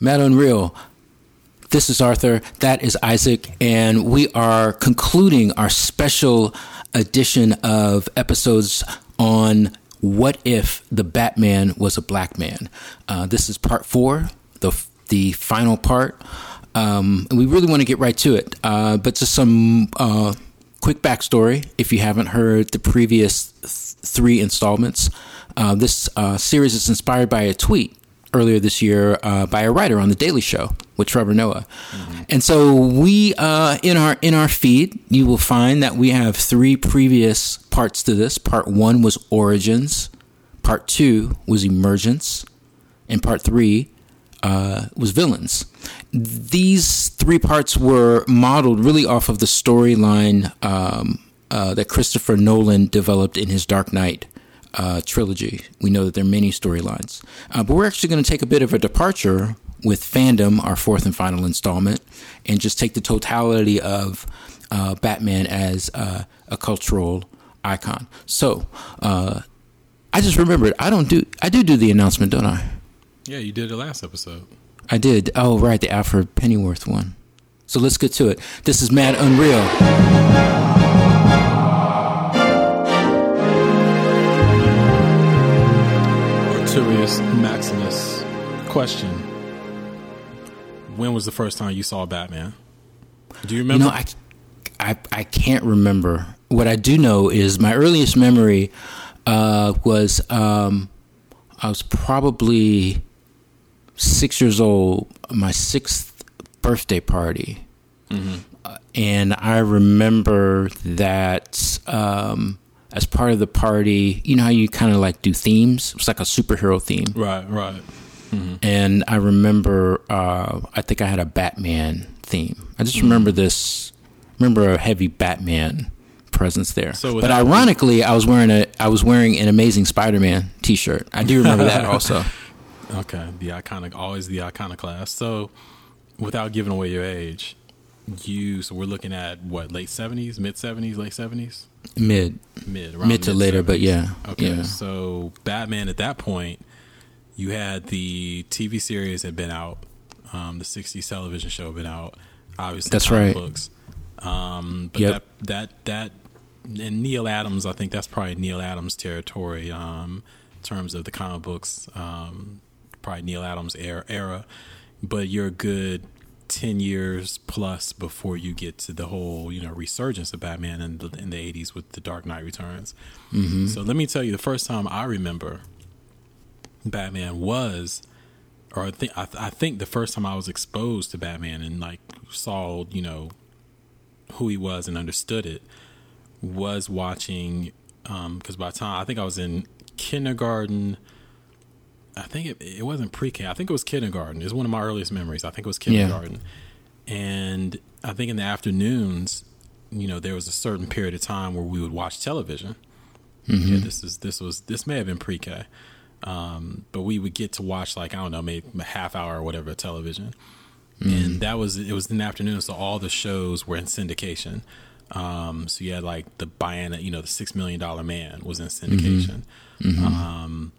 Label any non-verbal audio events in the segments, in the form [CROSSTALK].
Mad Unreal. This is Arthur. That is Isaac. And we are concluding our special edition of episodes on what if the Batman was a black man. Uh, this is part four, the, the final part. Um, and we really want to get right to it. Uh, but just some uh, quick backstory if you haven't heard the previous th- three installments. Uh, this uh, series is inspired by a tweet earlier this year uh, by a writer on the Daily Show with Trevor Noah, mm-hmm. and so we uh, in our in our feed you will find that we have three previous parts to this. Part one was origins, part two was emergence, and part three uh, was villains. These three parts were modeled really off of the storyline um, uh, that Christopher Nolan developed in his Dark Knight uh, trilogy. We know that there are many storylines. Uh, but we're actually going to take a bit of a departure with Fandom, our fourth and final installment, and just take the totality of uh, Batman as uh, a cultural icon. So, uh, I just remembered I don't do I do do the announcement, don't I? Yeah, you did the last episode. I did. Oh, right, the Alfred Pennyworth one. So let's get to it. This is Mad Unreal. Arturius Maximus, question: When was the first time you saw Batman? Do you remember? You know, I, I, I can't remember. What I do know is my earliest memory uh, was um, I was probably six years old. My sixth birthday party, mm-hmm. uh, and I remember that. Um, as part of the party, you know how you kind of like do themes? It's like a superhero theme. Right, right. Mm-hmm. And I remember, uh, I think I had a Batman theme. I just mm-hmm. remember this, remember a heavy Batman presence there. So but ironically, I was wearing a, I was wearing an Amazing Spider-Man T-shirt. I do remember that [LAUGHS] also. Okay, the iconic, always the iconoclast. So, without giving away your age, you so we're looking at what late seventies, mid seventies, late seventies, mid, mid, mid to later, but yeah, okay. Yeah. So Batman at that point, you had the TV series had been out, um, the '60s television show had been out, obviously. That's right. Books, um, but yep. that that that and Neal Adams, I think that's probably Neal Adams territory um, in terms of the comic books, um, probably Neal Adams era, era. But you're a good 10 years plus before you get to the whole you know resurgence of batman in the, in the 80s with the dark knight returns mm-hmm. so let me tell you the first time i remember batman was or I think I, th- I think the first time i was exposed to batman and like saw you know who he was and understood it was watching because um, by the time i think i was in kindergarten I think it, it wasn't pre-K. I think it was kindergarten. It's one of my earliest memories. I think it was kindergarten. Yeah. And I think in the afternoons, you know, there was a certain period of time where we would watch television. Mm-hmm. Yeah, this is this was this may have been pre-K, um, but we would get to watch like I don't know, maybe a half hour or whatever of television, mm-hmm. and that was it was in the afternoon, so all the shows were in syndication. Um, so you had like the Biana, you know, the Six Million Dollar Man was in syndication. Mm-hmm. mm-hmm. Um,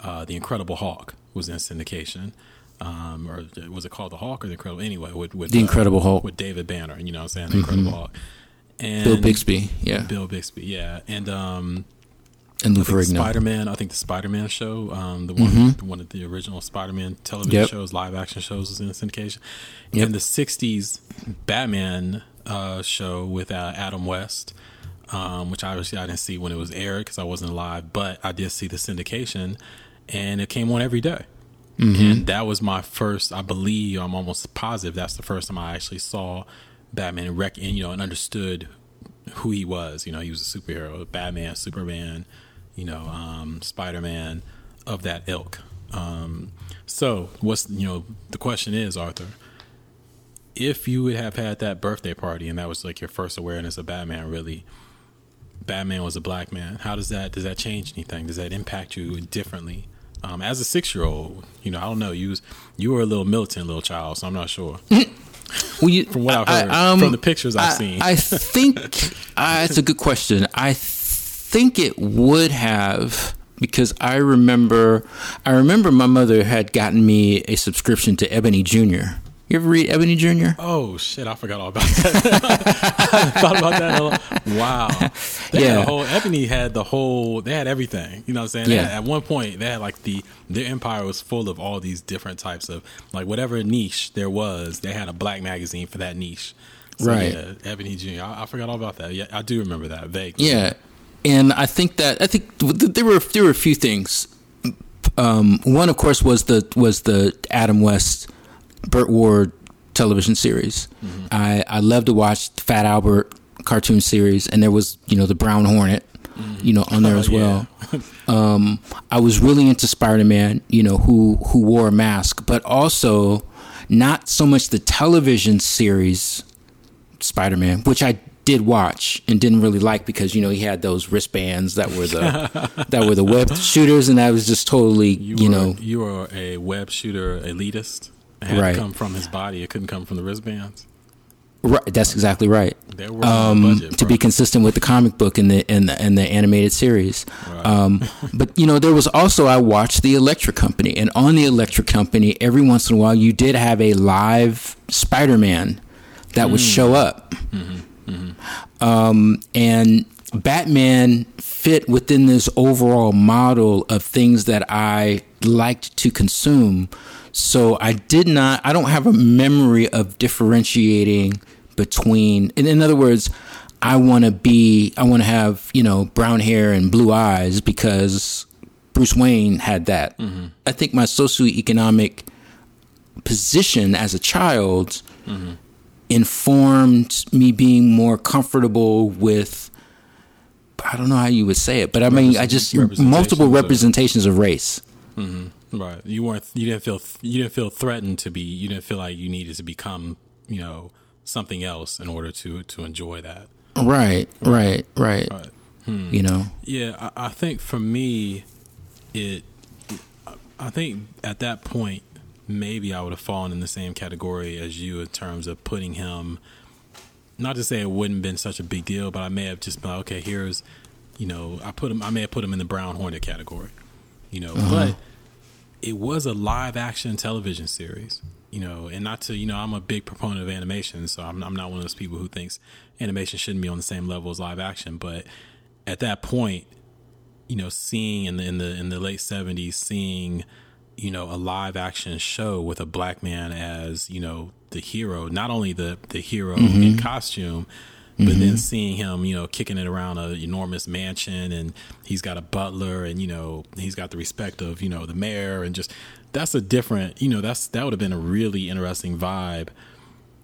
uh, the Incredible Hulk was in syndication. Um, or was it called the Hulk or the Incredible? Anyway, with, with the uh, Incredible Hulk with David Banner, you know, what I'm saying the mm-hmm. Incredible Hulk, and Bill Bixby, yeah, Bill Bixby, yeah, and um, and Lou Ferrigno. Spider Man, I think the Spider Man show, um, the one, mm-hmm. the one of the original Spider Man television yep. shows, live action shows, was in syndication. Yep. And the '60s Batman uh, show with uh, Adam West um, which obviously I didn't see when it was aired because I wasn't alive, but I did see the syndication, and it came on every day. Mm-hmm. And that was my first, I believe, I'm almost positive that's the first time I actually saw Batman and, rec- and you know, and understood who he was. You know, he was a superhero, Batman, Superman, you know, um, Spider Man, of that ilk. Um, so, what's you know, the question is, Arthur, if you would have had that birthday party and that was like your first awareness of Batman, really, Batman was a black man, how does that does that change anything? Does that impact you differently? Um, as a six year old, you know, I don't know. You was, you were a little militant little child, so I'm not sure. [LAUGHS] well, you, from what I've heard, I, um, from the pictures I've I, seen, I think [LAUGHS] uh, it's a good question. I think it would have because I remember I remember my mother had gotten me a subscription to Ebony Jr. You ever read Ebony Jr.? Oh shit, I forgot all about that. I [LAUGHS] thought about that. Wow. They yeah. whole Ebony had the whole they had everything. You know what I'm saying? Yeah. Had, at one point they had like the their empire was full of all these different types of like whatever niche there was, they had a black magazine for that niche. So, right. Yeah, Ebony Jr. I, I, forgot all about that. Yeah, I do remember that vaguely. Yeah. And I think that I think there were there were a few things. Um, one, of course, was the was the Adam West Burt Ward television series. Mm-hmm. I, I love to watch Fat Albert cartoon series, and there was you know the Brown Hornet, mm-hmm. you know, on there as well. [LAUGHS] um, I was really into Spider Man, you know, who who wore a mask, but also not so much the television series Spider Man, which I did watch and didn't really like because you know he had those wristbands that were the [LAUGHS] that were the web shooters, and I was just totally you, you know you are a web shooter elitist. Had right. to come from his body. It couldn't come from the wristbands. Right, that's exactly right. Um, budget, to be consistent with the comic book and the and the, and the animated series. Right. Um, [LAUGHS] but you know, there was also I watched the Electric Company, and on the Electric Company, every once in a while, you did have a live Spider-Man that mm. would show up, mm-hmm. Mm-hmm. Um, and Batman fit within this overall model of things that I liked to consume. So I did not, I don't have a memory of differentiating between, in, in other words, I want to be, I want to have, you know, brown hair and blue eyes because Bruce Wayne had that. Mm-hmm. I think my socioeconomic position as a child mm-hmm. informed me being more comfortable with, I don't know how you would say it, but I mean, I just, multiple representations of race. Mm-hmm. Right. You weren't. You didn't feel. You didn't feel threatened to be. You didn't feel like you needed to become. You know something else in order to to enjoy that. Right. Right. Right. right. Hmm. You know. Yeah. I, I think for me, it. I think at that point, maybe I would have fallen in the same category as you in terms of putting him. Not to say it wouldn't have been such a big deal, but I may have just been like, okay, here's, you know, I put him. I may have put him in the Brown Hornet category, you know, uh-huh. but it was a live action television series, you know, and not to, you know, I'm a big proponent of animation, so I'm, I'm not one of those people who thinks animation shouldn't be on the same level as live action. But at that point, you know, seeing in the in the in the late '70s, seeing you know a live action show with a black man as you know the hero, not only the the hero mm-hmm. in costume, but mm-hmm. then seeing him, you know, kicking it around an enormous mansion and he's got a butler and, you know, he's got the respect of, you know, the mayor and just that's a different, you know, that's that would have been a really interesting vibe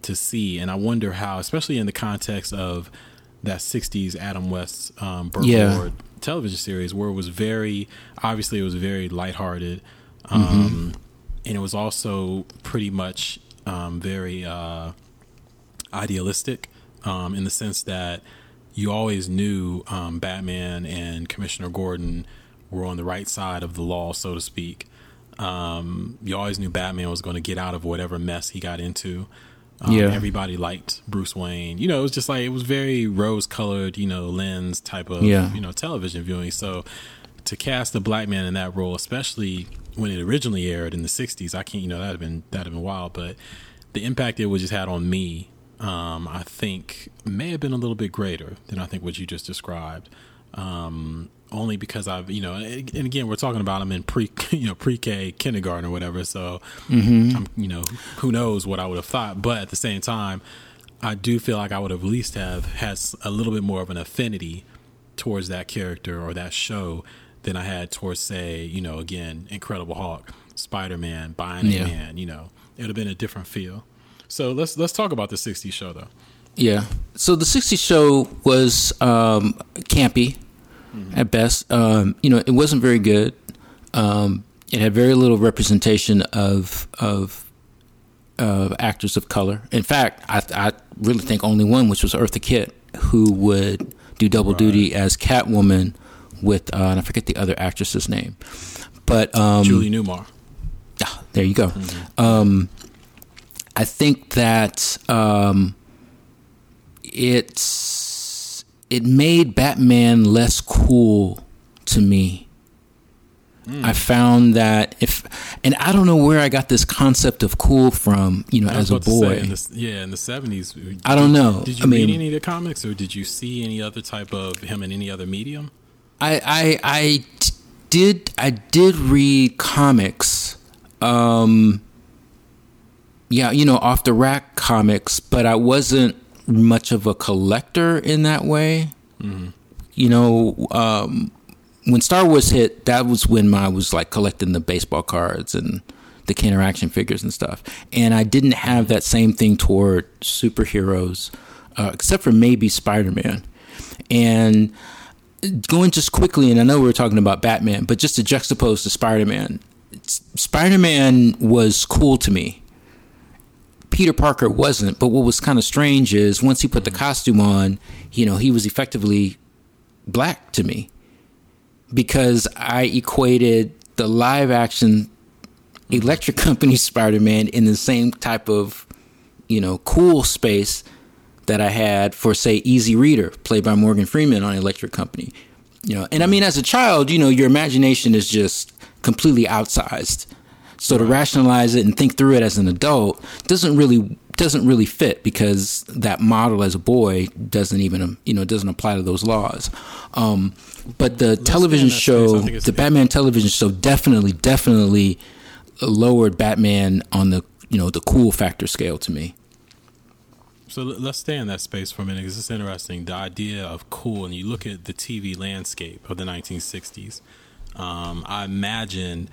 to see. And I wonder how, especially in the context of that 60s Adam West um, yeah. television series where it was very, obviously, it was very lighthearted. Um, mm-hmm. And it was also pretty much um, very uh, idealistic um, in the sense that you always knew um, Batman and Commissioner Gordon were on the right side of the law, so to speak. Um, you always knew Batman was going to get out of whatever mess he got into. Um, yeah. Everybody liked Bruce Wayne. You know, it was just like, it was very rose colored, you know, lens type of, yeah. you know, television viewing. So to cast a black man in that role, especially when it originally aired in the 60s, I can't, you know, that'd have been, that'd have been wild. But the impact it was just had on me um, I think may have been a little bit greater than I think what you just described. Um, only because I've, you know, and again, we're talking about I'm in pre, [LAUGHS] you know, pre-K, kindergarten or whatever. So, mm-hmm. I'm, you know, who knows what I would have thought. But at the same time, I do feel like I would have at least have has a little bit more of an affinity towards that character or that show than I had towards, say, you know, again, Incredible Hulk, Spider Man, Bionic yeah. Man. You know, it would have been a different feel. So let's let's talk about the '60s show though. Yeah. So the '60s show was um, campy mm-hmm. at best. Um, you know, it wasn't very good. Um, it had very little representation of of of actors of color. In fact, I, I really think only one, which was Eartha Kitt, who would do double right. duty as Catwoman with uh, and I forget the other actress's name, but um, Julie Newmar. Ah, there you go. Mm-hmm. Um, I think that um, it's it made Batman less cool to me Mm. I found that if, and I don't know where I got this concept of cool from, you know, as a boy. In the, yeah, in the seventies. I don't know. Did you I read mean, any of the comics, or did you see any other type of him in any other medium? I I, I did I did read comics. Um, yeah, you know, off the rack comics, but I wasn't much of a collector in that way. Mm-hmm. You know, um, when Star Wars hit, that was when I was like collecting the baseball cards and the Kenner action figures and stuff. And I didn't have that same thing toward superheroes, uh, except for maybe Spider Man. And going just quickly, and I know we are talking about Batman, but just to juxtapose to Spider Man, Spider Man was cool to me. Peter Parker wasn't, but what was kind of strange is once he put the costume on, you know, he was effectively black to me because I equated the live action Electric [LAUGHS] Company Spider Man in the same type of, you know, cool space that I had for, say, Easy Reader, played by Morgan Freeman on Electric Company. You know, and I mean, as a child, you know, your imagination is just completely outsized. So to rationalize it and think through it as an adult doesn't really doesn't really fit because that model as a boy doesn't even you know doesn't apply to those laws. Um, but the Let's television show, the Batman television show, definitely definitely lowered Batman on the you know the cool factor scale to me. So let's stay in that space for a minute because it's interesting. The idea of cool, and you look at the TV landscape of the 1960s. Um, I imagine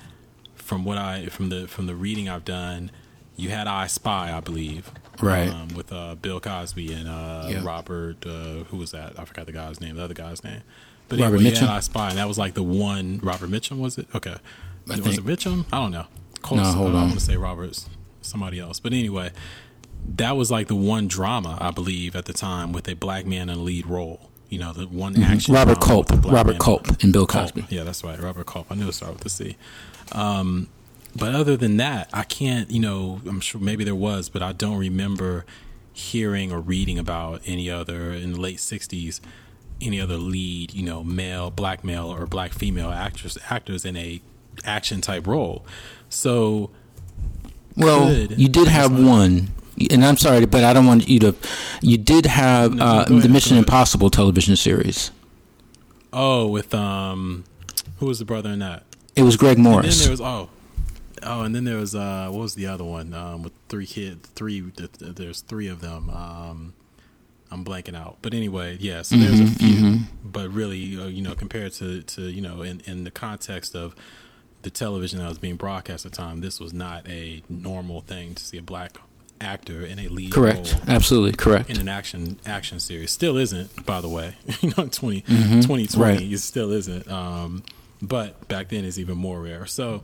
from what I from the from the reading I've done, you had I Spy, I believe, right, um, with uh, Bill Cosby and uh, yeah. Robert. Uh, who was that? I forgot the guy's name. The other guy's name. But Robert anyway, Mitchum. I Spy, and that was like the one. Robert Mitchum was it? Okay, I was think. it Mitchum? I don't know. Close. No, hold on. I want to say Roberts, somebody else. But anyway, that was like the one drama I believe at the time with a black man in a lead role. You know, the one mm-hmm. action. Robert Culp. Robert Culp and Bill Cosby. Culp. Yeah, that's right. Robert Culp. I knew it started with the C. Um, but other than that, I can't, you know, I'm sure maybe there was, but I don't remember hearing or reading about any other in the late 60s any other lead, you know, male, black male or black female actors actors in a action type role. So well, could, you did have one and I'm sorry, but I don't want you to. You did have no, uh, the Mission Impossible television series. Oh, with um, who was the brother in that? It was Greg Morris. And there was oh, oh, and then there was uh, what was the other one? Um, with three kids, three. There's three of them. Um, I'm blanking out, but anyway, yeah. So there's mm-hmm, a few, mm-hmm. but really, uh, you know, compared to to you know, in in the context of the television that was being broadcast at the time, this was not a normal thing to see a black actor in a lead correct absolutely correct in an action action series still isn't by the way [LAUGHS] you know 20, mm-hmm. 2020 right. it still isn't um, but back then is even more rare. So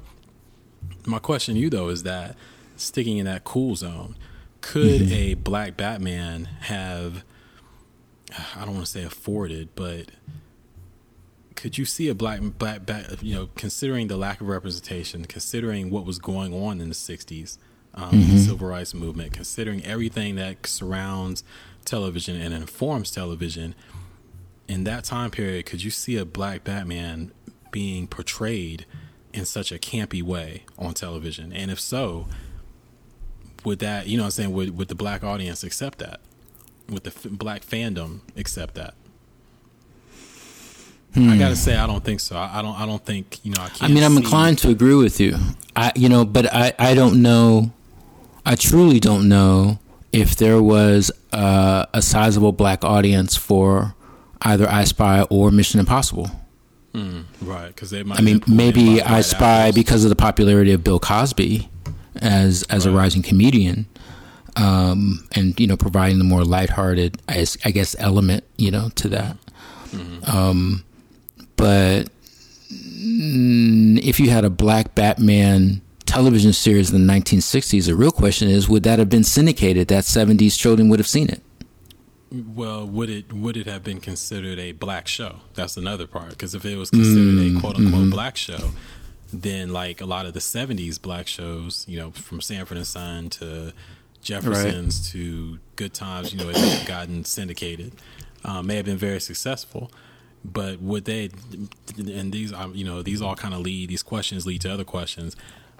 my question to you though is that sticking in that cool zone, could mm-hmm. a black Batman have I don't want to say afforded, but could you see a black black bat you know considering the lack of representation considering what was going on in the 60s um, mm-hmm. the civil rights movement considering everything that surrounds television and informs television in that time period could you see a black batman being portrayed in such a campy way on television? And if so, would that, you know I'm saying, would, would the black audience accept that? Would the f- black fandom accept that? Hmm. I gotta say, I don't think so. I, I, don't. I don't think you know. I, I mean, I'm inclined to agree with you. I, you know, but I, I don't know. I truly don't know if there was uh, a sizable black audience for either I Spy or Mission Impossible. Mm, right, because they might. I mean, maybe I Spy actors. because of the popularity of Bill Cosby as as right. a rising comedian, um, and you know, providing the more lighthearted, I, I guess, element, you know, to that. Mm-hmm. Um, but if you had a black Batman television series in the 1960s, the real question is, would that have been syndicated? That 70s children would have seen it. Well, would it would it have been considered a black show? That's another part. Because if it was considered mm, a quote unquote mm-hmm. black show, then like a lot of the '70s black shows, you know, from Sanford and Son to Jefferson's right. to Good Times, you know, it had gotten syndicated. Um, may have been very successful, But would they? And these, um, you know, these all kind of lead. These questions lead to other questions.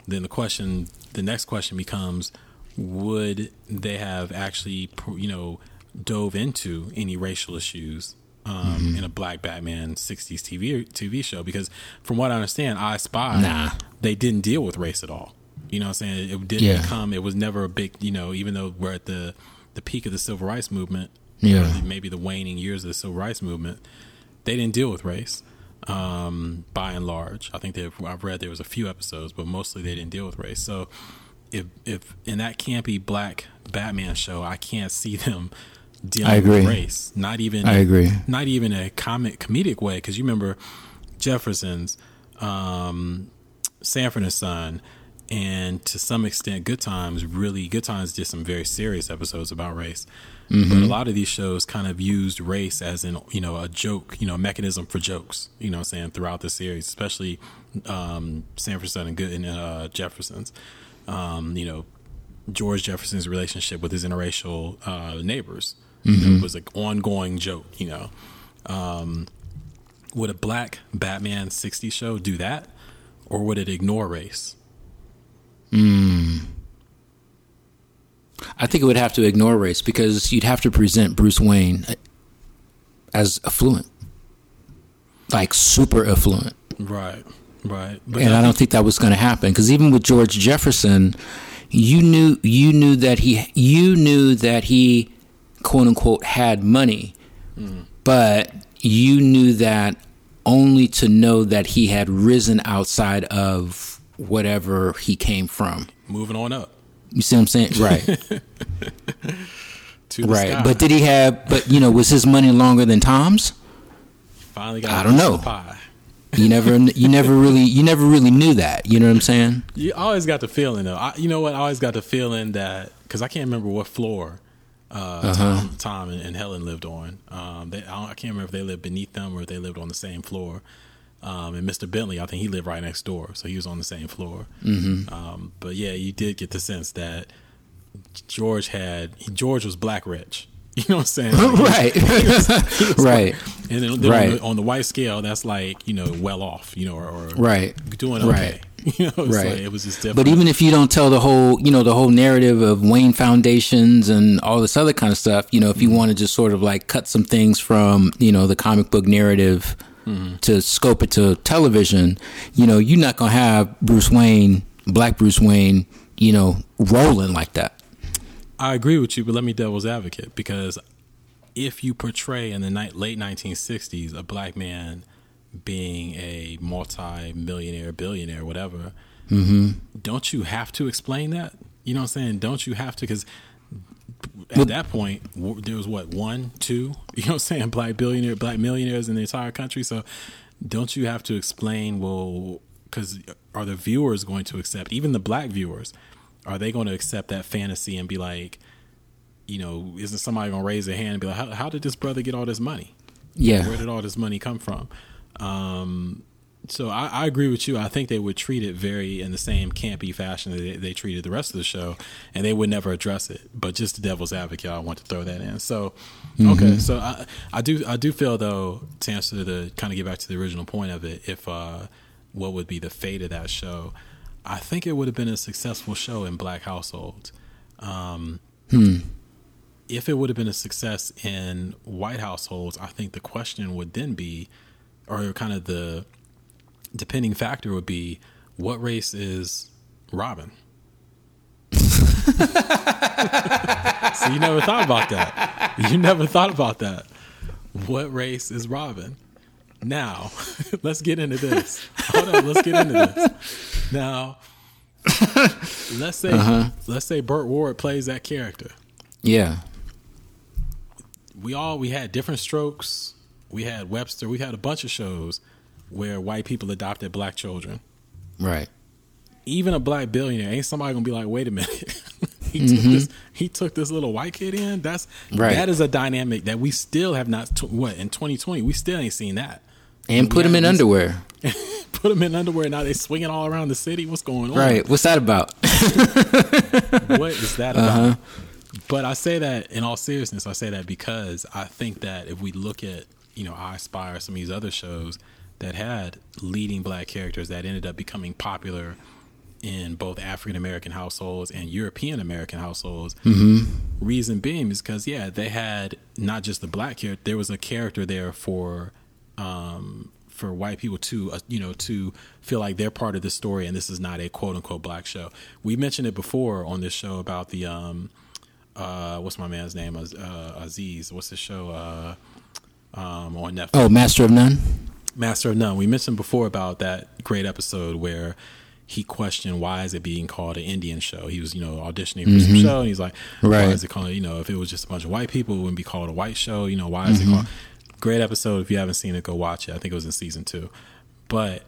Then the question, the next question becomes: Would they have actually, you know, dove into any racial issues um, mm-hmm. in a black Batman '60s TV TV show? Because from what I understand, I Spy, nah. they didn't deal with race at all. You know what I'm saying? It didn't yeah. become. It was never a big. You know, even though we're at the the peak of the civil rights movement, yeah, maybe the waning years of the civil rights movement, they didn't deal with race. Um, by and large, I think they I've read there was a few episodes, but mostly they didn't deal with race. So, if if in that campy black Batman show, I can't see [LAUGHS] them dealing I agree. with race. Not even I agree. Not even a comic comedic way, because you remember Jefferson's, um, Sanford and Son and to some extent good times really good times did some very serious episodes about race mm-hmm. but a lot of these shows kind of used race as in you know a joke you know a mechanism for jokes you know i'm saying throughout the series especially um sanford and good and uh, jefferson's um you know george jefferson's relationship with his interracial uh, neighbors mm-hmm. know, was an ongoing joke you know um would a black batman 60 show do that or would it ignore race Mm. I think it would have to ignore race because you'd have to present Bruce Wayne as affluent, like super affluent. Right, right. But and I don't think that was going to happen because even with George Jefferson, you knew you knew that he you knew that he quote unquote had money, mm. but you knew that only to know that he had risen outside of whatever he came from. Moving on up. You see what I'm saying? [LAUGHS] Right. right. Sky. But did he have? But you know, was his money longer than Tom's? Finally got. I don't know. you never, you never really, you never really knew that. You know what I'm saying? You always got the feeling though. I, you know what? I always got the feeling that because I can't remember what floor uh, uh-huh. Tom, Tom and, and, Helen lived on. Um, they, I, I, can't remember if they lived beneath them or if they lived on the same floor. Um, and Mr. Bentley, I think he lived right next door, so he was on the same floor. Mm-hmm. Um, but yeah, you did get the sense that George had George was black rich. You know what I'm saying? [LAUGHS] Like, right, [LAUGHS] he was, he was [LAUGHS] right. Like, and then, then right. On, the, on, the, white scale, that's like you know well off, you know, or, or right doing okay. Right. You know, right. Like, it was just different. But even if you don't tell the whole, you know, the whole narrative of Wayne foundations and all this other kind of stuff, you know, if you mm-hmm. want to just sort of like cut some things from, you know, the comic book narrative mm-hmm. to scope it to television, you know, you're not gonna have Bruce Wayne, Black Bruce Wayne, you know, rolling like that. I agree with you, but let me devil's advocate because if you portray in the ni- late 1960s a black man being a multi-millionaire, billionaire, whatever, mm-hmm. don't you have to explain that? You know what I'm saying? Don't you have to? Because at that point there was what one, two, [LAUGHS] you know what I'm saying, black billionaire, black millionaires in the entire country. So don't you have to explain? Well, because are the viewers going to accept? Even the black viewers, are they going to accept that fantasy and be like, you know, isn't somebody going to raise their hand and be like, how, how, did this brother get all this money? Yeah, where did all this money come from? Um, so I, I, agree with you. I think they would treat it very in the same campy fashion that they, they, treated the rest of the show, and they would never address it. But just the devil's advocate, I want to throw that in. So, mm-hmm. okay, so I, I do I do feel though to answer the kind of get back to the original point of it, if uh, what would be the fate of that show, I think it would have been a successful show in black households. Um, hmm. If it would have been a success in white households, I think the question would then be, or kind of the depending factor would be what race is Robin? [LAUGHS] so you never thought about that. You never thought about that. What race is Robin? Now, [LAUGHS] let's get into this. Hold on, let's get into this. Now, let's say uh-huh. let's say Burt Ward plays that character. Yeah. We all we had different strokes. We had Webster. We had a bunch of shows where white people adopted black children. Right. Even a black billionaire ain't somebody gonna be like, wait a minute. [LAUGHS] he mm-hmm. took this he took this little white kid in. That's right. that is a dynamic that we still have not t- what in 2020 we still ain't seen that. And put them in underwear. [LAUGHS] put them in underwear. Now they swinging all around the city. What's going on? Right. What's that about? [LAUGHS] what is that about? Uh-huh. But I say that in all seriousness. I say that because I think that if we look at you know I Spy or some of these other shows that had leading black characters that ended up becoming popular in both African American households and European American households. Mm-hmm. Reason being is because yeah, they had not just the black character. There was a character there for um, for white people to uh, you know to feel like they're part of the story, and this is not a quote unquote black show. We mentioned it before on this show about the um, uh, what's my man's name? Uh, Aziz. What's the show uh, um, on Netflix? Oh, Master of None. Master of None. We mentioned before about that great episode where he questioned why is it being called an Indian show. He was, you know, auditioning for mm-hmm. some show, and he's like, right. "Why is it called? You know, if it was just a bunch of white people, it wouldn't be called a white show. You know, why is mm-hmm. it called?" Great episode. If you haven't seen it, go watch it. I think it was in season two. But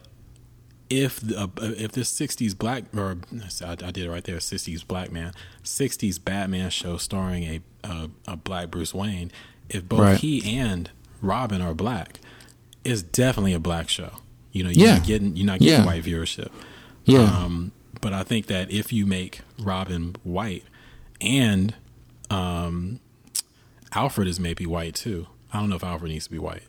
if the, uh, if this '60s black or I, I, did it right there, '60s black man, '60s Batman show starring a a, a black Bruce Wayne, if both right. he and Robin are black, it's definitely a black show. You know, you're yeah. not getting you're not getting yeah. white viewership. Yeah. Um, but I think that if you make Robin white and um, Alfred is maybe white too, I don't know if Alfred needs to be white.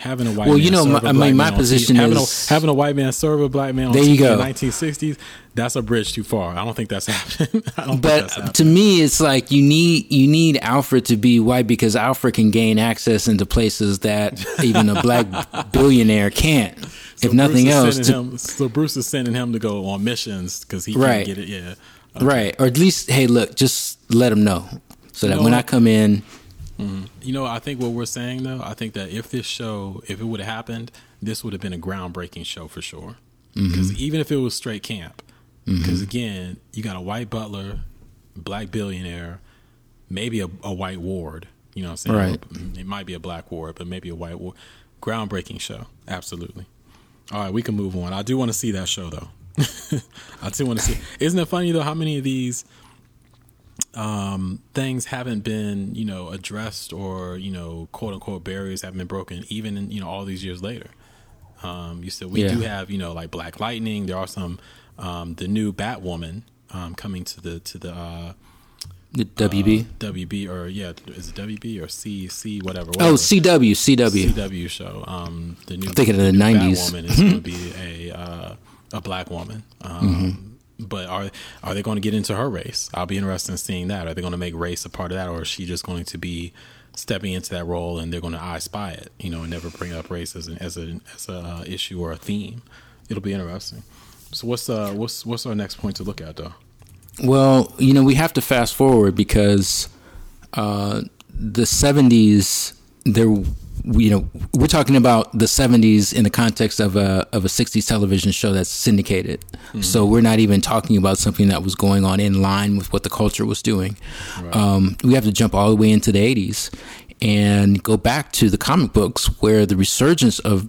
Having a white well, you know, my, I mean, my position having is a, having a white man serve a black man. On there you go. In 1960s, that's a bridge too far. I don't think that's [LAUGHS] happening. but happening. to me, it's like you need you need Alfred to be white because Alfred can gain access into places that even a black [LAUGHS] billionaire can't. So if nothing else, to, him, so Bruce is sending him to go on missions because he right. can't get it. Yeah, okay. right. Or at least, hey, look, just let him know so that you know, when I come in, Mm-hmm. You know, I think what we're saying though, I think that if this show, if it would have happened, this would have been a groundbreaking show for sure. Because mm-hmm. even if it was straight camp, because mm-hmm. again, you got a white butler, black billionaire, maybe a, a, white ward. You know, what I'm saying right. it might be a black ward, but maybe a white ward. Groundbreaking show, absolutely. All right, we can move on. I do want to see that show though. [LAUGHS] I do want to see. Isn't it funny though how many of these um, things haven't been, you know, addressed or, you know, quote unquote barriers have been broken even in, you know, all these years later. Um, you said we yeah. do have, you know, like Black Lightning. There are some, um, the new Batwoman, um, coming to the, to the, uh, the WB, uh, WB, or yeah, is it WB or C C whatever? whatever. Oh, CW, CW, CW show. Um, the new, I'm thinking of the nineties. Batwoman is going to be a uh, a black woman. Um, mm-hmm but are are they going to get into her race? I'll be interested in seeing that. Are they going to make race a part of that, or is she just going to be stepping into that role and they're going to I spy it, you know, and never bring up race as an as a as a uh, issue or a theme? It'll be interesting. So what's uh what's what's our next point to look at though? Well, you know, we have to fast forward because uh, the '70s there you know, we're talking about the 70s in the context of a of a 60s television show that's syndicated. Mm-hmm. So we're not even talking about something that was going on in line with what the culture was doing. Right. Um, we have to jump all the way into the 80s and go back to the comic books where the resurgence of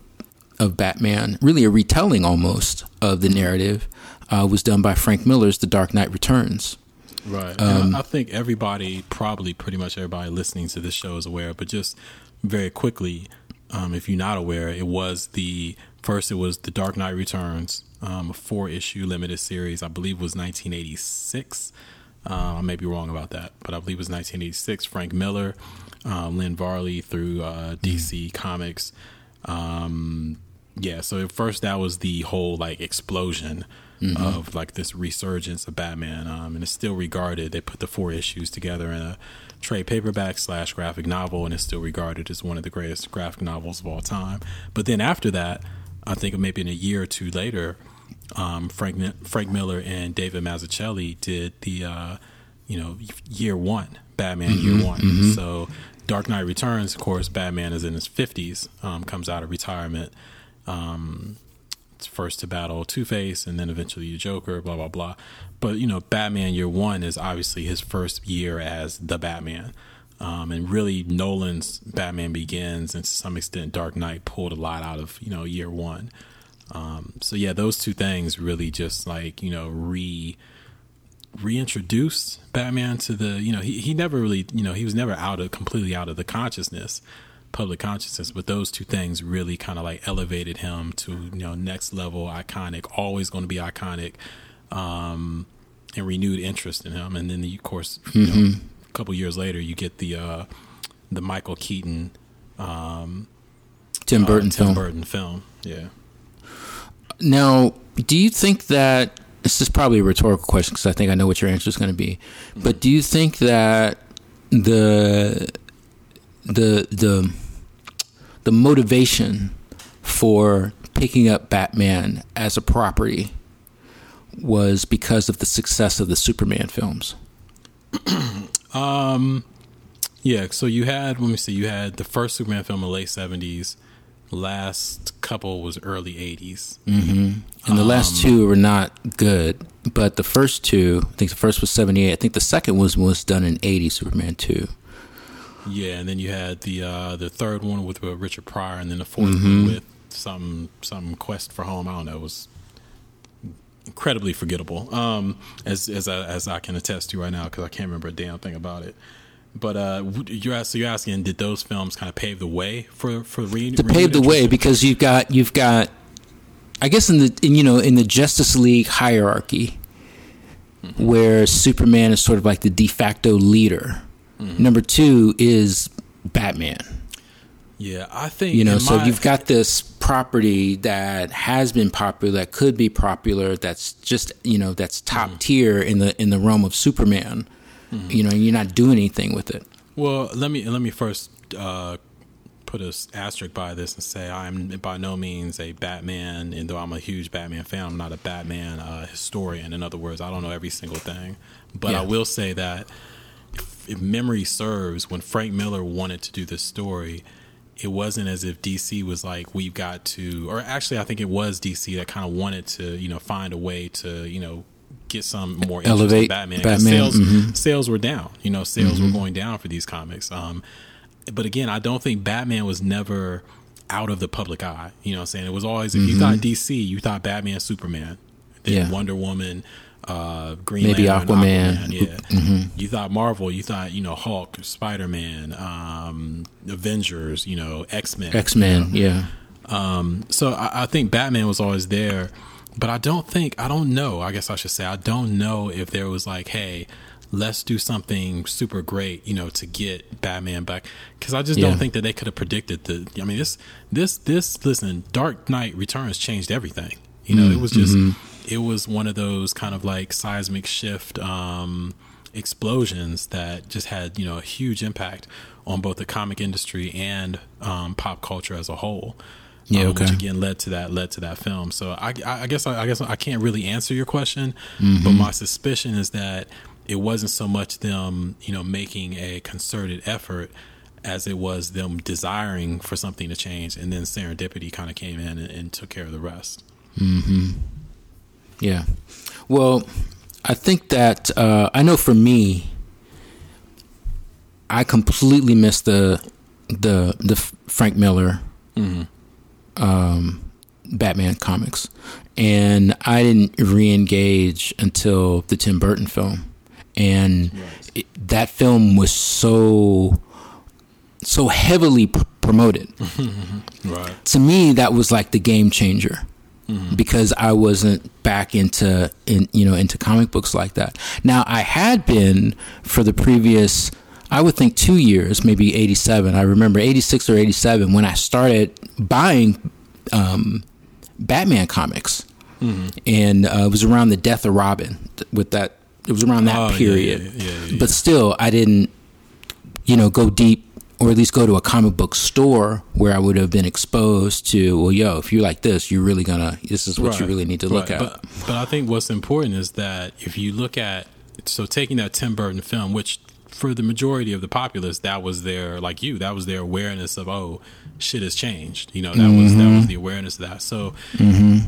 of Batman, really a retelling almost of the narrative, uh, was done by Frank Miller's The Dark Knight Returns. Right. Um, I think everybody, probably pretty much everybody listening to this show is aware, but just very quickly, um, if you're not aware, it was the first. It was the Dark Knight Returns, um, a four issue limited series. I believe was 1986. Uh, I may be wrong about that, but I believe it was 1986. Frank Miller, uh, Lynn Varley through uh, DC mm-hmm. Comics. Um, yeah, so at first that was the whole like explosion mm-hmm. of like this resurgence of Batman, um, and it's still regarded. They put the four issues together in a trade paperback slash graphic novel, and it's still regarded as one of the greatest graphic novels of all time. But then after that, I think maybe in a year or two later, um, Frank Frank Miller and David Mazzucchelli did the uh, you know year one Batman mm-hmm, year one. Mm-hmm. So Dark Knight Returns, of course, Batman is in his fifties, um, comes out of retirement. Um, first to battle Two Face and then eventually the Joker, blah blah blah. But you know, Batman Year One is obviously his first year as the Batman. Um, and really, Nolan's Batman Begins and to some extent Dark Knight pulled a lot out of you know Year One. Um, so yeah, those two things really just like you know re reintroduced Batman to the you know he he never really you know he was never out of completely out of the consciousness public consciousness but those two things really kind of like elevated him to you know next level iconic always going to be iconic um and renewed interest in him and then of course mm-hmm. know, a couple years later you get the uh the michael keaton um, Tim Burton uh, Tim film. Burton film. Yeah. Now, do you think that this is probably a rhetorical question because I think I know what your answer is going to be, but do you think that the the the the motivation for picking up Batman as a property was because of the success of the Superman films? [CLEARS THROAT] Um, yeah. So you had, let me see, you had the first Superman film in the late seventies. Last couple was early 80s Mm-hmm. And the last two were not good, but the first two, I think the first was seventy eight. I think the second was was done in eighty, Superman two. Yeah, and then you had the uh, the third one with uh, Richard Pryor, and then the 4th Mm-hmm. one with some some Quest for Home. I don't know. It was incredibly forgettable, um, as as I, as I can attest to right now because I can't remember a damn thing about it. But uh, you're so you're asking, did those films kind of pave the way for for re- to pave the way because you've got you've got I guess in the in, you know in the Justice League hierarchy where Superman is sort of like the de facto leader. Number 2 is Batman. Yeah, I think You know, so my- you've got this property that has been popular that could be popular that's just, you know, that's top tier in the in the realm of Superman. You know, and you're not doing anything with it. Well, let me let me first uh, put a s- asterisk by this and say I'm by no means a Batman, and though I'm a huge Batman fan, I'm not a Batman uh, historian. In other words, I don't know every single thing, but Yeah. I will say that if, memory serves, when Frank Miller wanted to do this story. It wasn't as if DC was like, we've got to, or actually, I think it was DC that kind of wanted to, you know, find a way to, you know, get some more Elevate Batman. Batman, Sales, mhm. sales were down. You know, sales were going down for these comics. Um, but again, I don't think Batman was never out of the public eye. You know what I'm saying? It was always, if you thought DC, you thought Batman, Superman, then Yeah. Wonder Woman, uh, Green Maybe Lantern, Aquaman. Mm-hmm. Yeah. You thought Marvel, you thought, you know, Hulk, Spider Man, um, Avengers, you know, X Men. X Men, yeah. Um, so I, I think Batman was always there, but I don't think I don't know. I guess I should say I don't know if there was like, hey, let's do something super great, you know, to get Batman back. Because I just Yeah. don't think that they could have predicted the. I mean, this this this listen, Dark Knight Returns changed everything. You know, it was just it was one of those kind of like seismic shift um, explosions that just had you know a huge impact on both the comic industry and um, pop culture as a whole. Yeah, um, okay. Which again led to that led to that film. So I, I I guess I, I guess I can't really answer your question, Mm-hmm. but my suspicion is that it wasn't so much them you know making a concerted effort as it was them desiring for something to change, and then serendipity kind of came in and, and took care of the rest. Yeah. Well, I think that uh, I know for me, I completely missed the the the Frank Miller um, Batman comics, and I didn't re-engage until the Tim Burton film, and it, that film was so so heavily pr- promoted. [LAUGHS] Right. to me that was like the game changer because I wasn't back into in you know into comic books like that. Now I had been for the previous I would think 2 years, maybe 87. I remember 86 or 87 when I started buying um, Batman comics. And uh, it was around the death of Robin with that it was around that Oh, period. yeah, yeah, yeah, But still I didn't you know, go deep or at least go to a comic book store where I would have been exposed to, well, yo, if you like this, you're really gonna, this is what you really need to look right. at. But, but I think what's important is that if you look at so taking that Tim Burton film, which for the majority of the populace, that was their like you, that was their awareness of oh shit has changed. You know, that was that Mm-hmm. was the awareness of that. So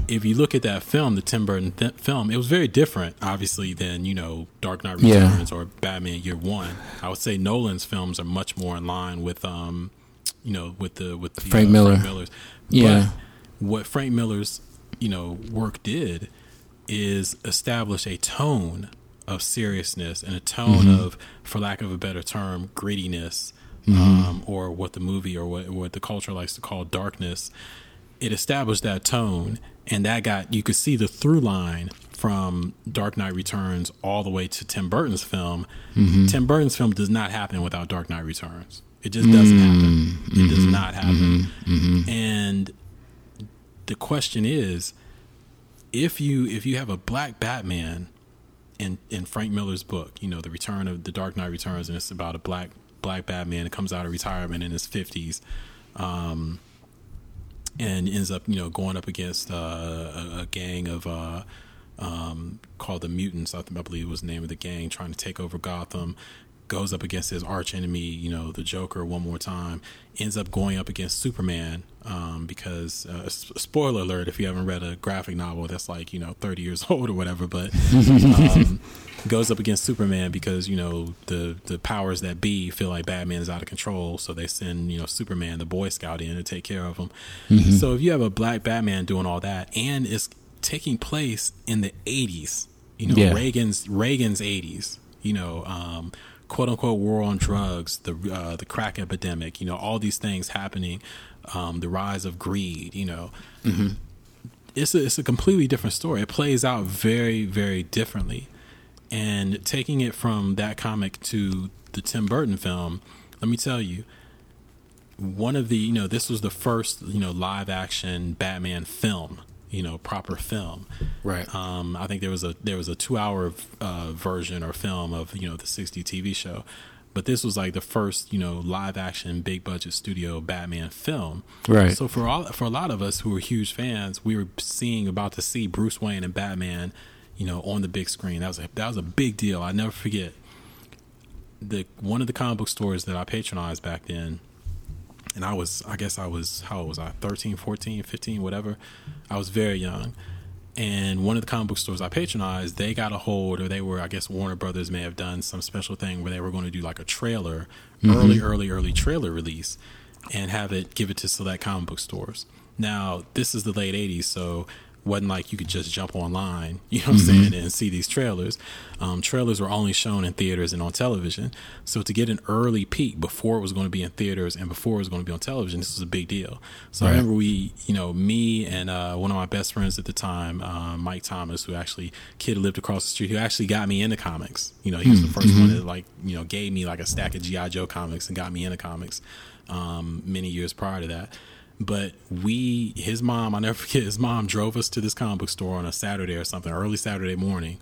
if you look at that film, the Tim Burton th- film, it was very different, obviously, than you know Dark Knight Yeah. Returns or Batman Year One. I would say Nolan's films are much more in line with um, you know, with the with the, Frank uh, Miller. Miller's. Yeah. But what Frank Miller's, you know, work did is establish a tone of seriousness and a tone Mm-hmm. of, for lack of a better term, grittiness, Mm-hmm. um, or what the movie or what what the culture likes to call darkness. It established that tone, and that got you could see the through line from Dark Knight Returns all the way to Tim Burton's film, mm-hmm. Tim Burton's film does not happen without Dark Knight Returns. It just doesn't mm-hmm. happen. It mm-hmm. does not happen. Mm-hmm. And the question is, if you if you have a black Batman in in Frank Miller's book, you know, the Return of the Dark Knight Returns, and it's about a black black Batman that comes out of retirement in his fifties. Um, and ends up, you know, going up against uh, a, a, gang of uh, um, called the Mutants. I, I believe was the name of the gang, trying to take over Gotham. Goes up against his arch enemy, you know, the Joker, one more time. Ends up going up against Superman um, because, uh, spoiler alert, if you haven't read a graphic novel that's like you know 30 years [LAUGHS] old or whatever, but um, goes up against Superman because you know the the powers that be feel like Batman is out of control, so they send you know Superman, the Boy Scout, in to take care of him. Mm-hmm. So if you have a black Batman doing all that, and it's taking place in the 80s, you know yeah. Reagan's Reagan's 80s, you know. Um, quote unquote war on drugs, the uh, the crack epidemic, you know, all these things happening, um, the rise of greed, you know. Mm-hmm. It's a, it's a completely different story. It plays out very very differently, and taking it from that comic to the Tim Burton film, let me tell you, one of the you know this was the first you know live action Batman film you know proper film. Right. Um i think there was a there was a two hour uh, version or film of you know the 60 tv show. But this was like the first you know live action big budget studio batman film. Right. So for all for a lot of us who were huge fans we were seeing about to see bruce wayne and batman you know on the big screen. That was a that was a big deal. I never forget. The one of the comic book stores that i patronized back then and I was I guess I was how old was I? 13 14 15 whatever. I was very young. And one of the comic book stores I patronized they got a hold or they were I guess Warner Brothers may have done some special thing where they were going to do like a trailer mm-hmm. early early early trailer release and have it give it to select comic book stores. Now this is the late 80s so wasn't like you could just jump online, [LAUGHS] you know what mm-hmm. I'm saying, and see these trailers. Um, trailers were only shown in theaters and on television. So to get an early peek before it was going to be in theaters and before it was going to be on television, this was a big deal. So right. I remember we, you know, me and uh, one of my best friends at the time, uh, Mike Thomas, who actually kid lived across the street, who actually got me into comics. You know, he was mm-hmm. the 1st one that like you know gave me like a stack of GI Joe comics and got me into comics. Um, many years prior to that. But we, his mom, I never [LAUGHS] forget, his mom drove us to this comic book store on a Saturday or something, early Saturday morning.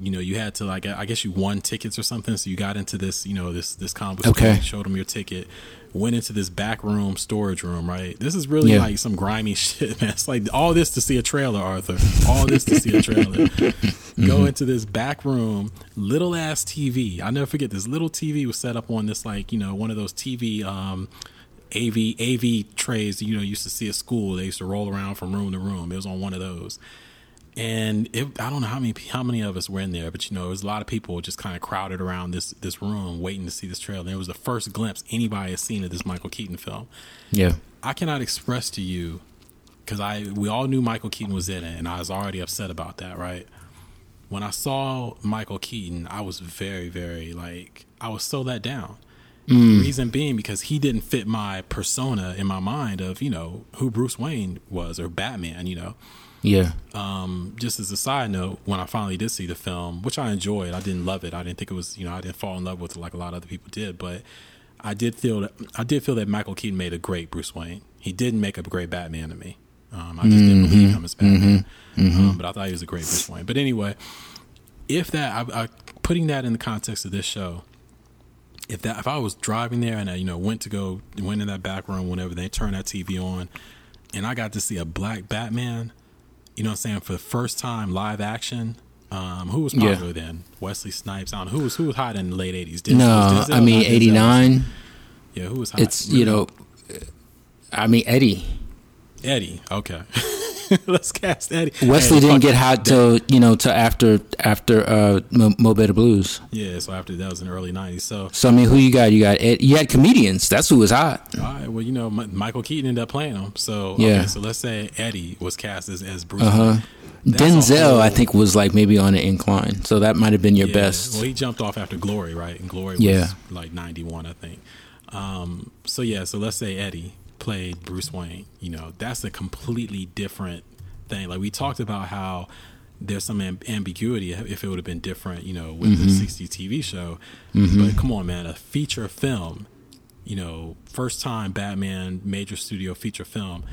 You know, you had to like, I guess you won tickets or something, so you got into this, you know, this this comic book okay. store, showed them your ticket, went into this back room, storage room, right? This is really yeah. like some grimy [LAUGHS] shit, man. It's like all this to see a trailer, Arthur. All this to see a trailer. [LAUGHS] mm-hmm. Go into this back room, little ass TV. I never forget this little TV was set up on this like, you know, one of those TV um AV AV trays you know used to see at school. They used to roll around from room to room. It was on one of those, and it, I don't know how many how many of us were in there, but you know, it was a lot of people just kind of crowded around this this room waiting to see this trailer. And it was the first glimpse anybody has seen of this Michael Keaton film. Yeah, I cannot express to you because I we all knew Michael Keaton was in it, and I was already upset about that. Right when I saw Michael Keaton, I was very very like I was so let down Mm. Reason being because he didn't fit my persona in my mind of you know who Bruce Wayne was or Batman. You know. Yeah. Um, just as a side note, when I finally did see the film, which I enjoyed, I didn't love it. I didn't think it was, you know, I didn't fall in love with it like a lot of other people did, but I did feel that I did feel that Michael Keaton made a great Bruce Wayne. He didn't make a great Batman to me. Um, I just mm-hmm. didn't believe him as Batman, mm-hmm. mm-hmm. Um, but I thought he was a great Bruce Wayne. But anyway, if that, I, I, putting that in the context of this show, if that if I was driving there and I you know went to go went in that back room whenever they turned that TV on, and I got to see a black Batman, you know what I'm saying for the first time live action. Um, who was popular yeah. then? Wesley Snipes. I don't know who was who was hot in the late '80s. no, I mean '89. Yeah, who was hot? It's you know, I mean Eddie. Eddie. Okay. [LAUGHS] [LAUGHS] Let's cast Eddie. Wesley didn't get hot till you know till after after uh, Mo, Mo Better Blues. Yeah, so after that was in the early '90s. So, so I mean, who you got? You got Ed, you had comedians. That's who was hot. All right. Well, you know, Michael Keaton ended up playing him. So yeah. Okay, so let's say Eddie was cast as, as Bruce. Uh huh. Denzel, I think, was like maybe on an incline, so that might have been your yeah, best. Well, he jumped off after Glory, right? And Glory was yeah. like '91, I think. Um, so yeah, so let's say Eddie played Bruce Wayne, you know, that's a completely different thing. Like we talked about how there's some amb- ambiguity if it would have been different, you know, with mm-hmm. the 60 TV show. Mm-hmm. But come on, man, a feature film, you know, first time Batman major studio feature film,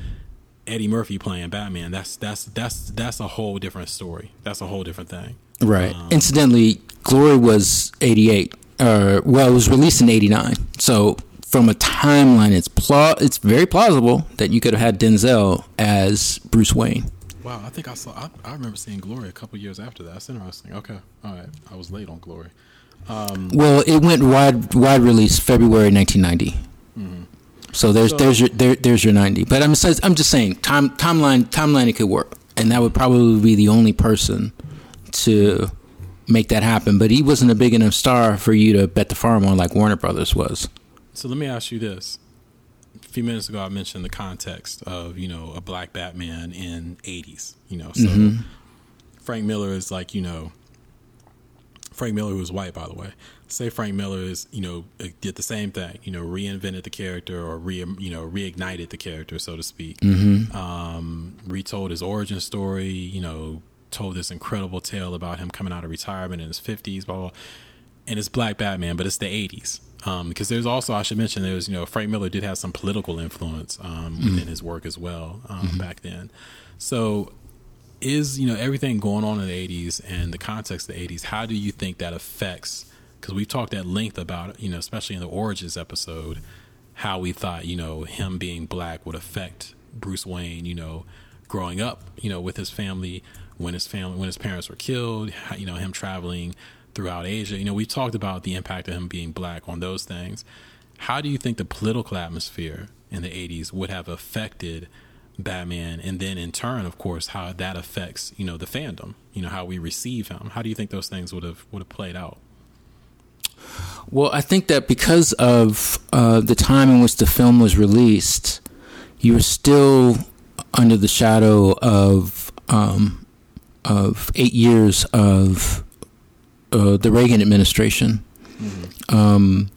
Eddie Murphy playing Batman. That's that's that's that's a whole different story. That's a whole different thing. Right. Um, Incidentally, Glory was 88. Uh, well, it was released in 89. So from a timeline, it's pl- it's very plausible that you could have had Denzel as Bruce Wayne. Wow, I think I saw. I, I remember seeing Glory a couple years after that. That's interesting. Okay, all right. I was late on Glory. Um, well, it went wide wide release February 1990. Mm-hmm. So there's so, there's your there, there's your 90. But I'm I'm just saying time timeline timeline it could work, and that would probably be the only person to make that happen. But he wasn't a big enough star for you to bet the farm on like Warner Brothers was. So let me ask you this: a few minutes ago, I mentioned the context of you know a black Batman in '80s. You know, so mm-hmm. Frank Miller is like you know Frank Miller, who was white, by the way. Say Frank Miller is, you know, uh, did the same thing, you know, reinvented the character or re, you know, reignited the character, so to speak. Mm-hmm. Um, retold his origin story, you know, told this incredible tale about him coming out of retirement in his fifties, blah, blah. And it's Black Batman, but it's the eighties um, because there's also I should mention there's you know Frank Miller did have some political influence um, mm-hmm. within his work as well um, mm-hmm. back then. So is you know everything going on in the 80s and the context of the 80s how do you think that affects because we've talked at length about you know especially in the origins episode how we thought you know him being black would affect bruce wayne you know growing up you know with his family when his family when his parents were killed you know him traveling throughout Asia. You know, we talked about the impact of him being black on those things. How do you think the political atmosphere in the 80s would have affected Batman and then in turn of course how that affects, you know, the fandom, you know, how we receive him. How do you think those things would have would have played out? Well, I think that because of uh, the time in which the film was released, you were still under the shadow of um, of eight years of uh, the Reagan administration. Mm-hmm. Um,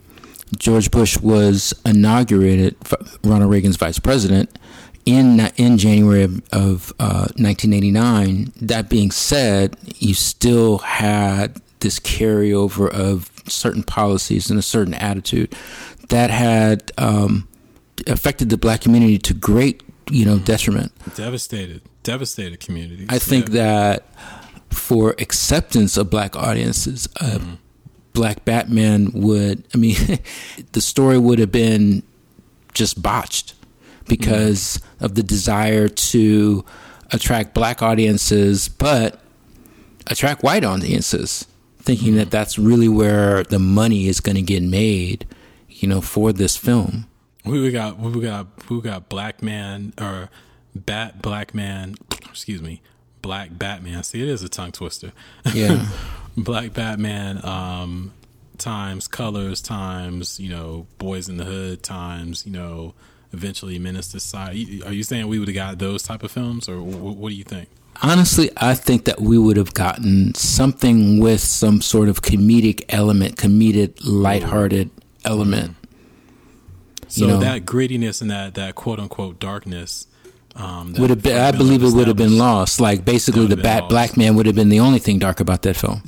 George Bush was inaugurated, Ronald Reagan's vice president, in in January of, of uh, 1989. That being said, you still had this carryover of certain policies and a certain attitude that had um, affected the black community to great, you know, mm-hmm. detriment. Devastated, devastated communities. I think yeah. that for acceptance of black audiences. Uh, mm-hmm. Black Batman would, I mean, [LAUGHS] the story would have been just botched because mm-hmm. of the desire to attract black audiences, but attract white audiences, thinking mm-hmm. that that's really where the money is going to get made, you know, for this film. We got we got we got black man or bat black man, excuse me, Black Batman. See, it is a tongue twister. Yeah. [LAUGHS] Black Batman um, times colors times you know Boyz n the Hood times you know eventually Menace to Society. Are you saying we would have got those type of films, or what, what do you think? Honestly, I think that we would have gotten something with some sort of comedic element, comedic, lighthearted element. Mm-hmm. So you know, that grittiness and that that quote unquote darkness um, would have been, I believe it would have been lost. Like basically, the Bat Black Man would have been the only thing dark about that film,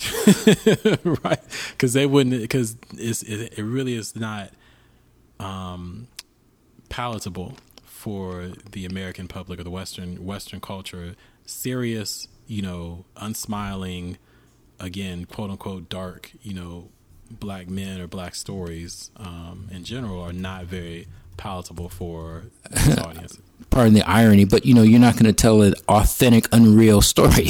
[LAUGHS] [LAUGHS] right? Because they wouldn't. Because it, it really is not um, palatable for the American public or the Western Western culture. Serious, you know, unsmiling, again, quote unquote, dark, you know, black men or black stories um, in general are not very palatable for this [LAUGHS] audience pardon the irony, but you know, you're not going to tell an authentic, unreal story,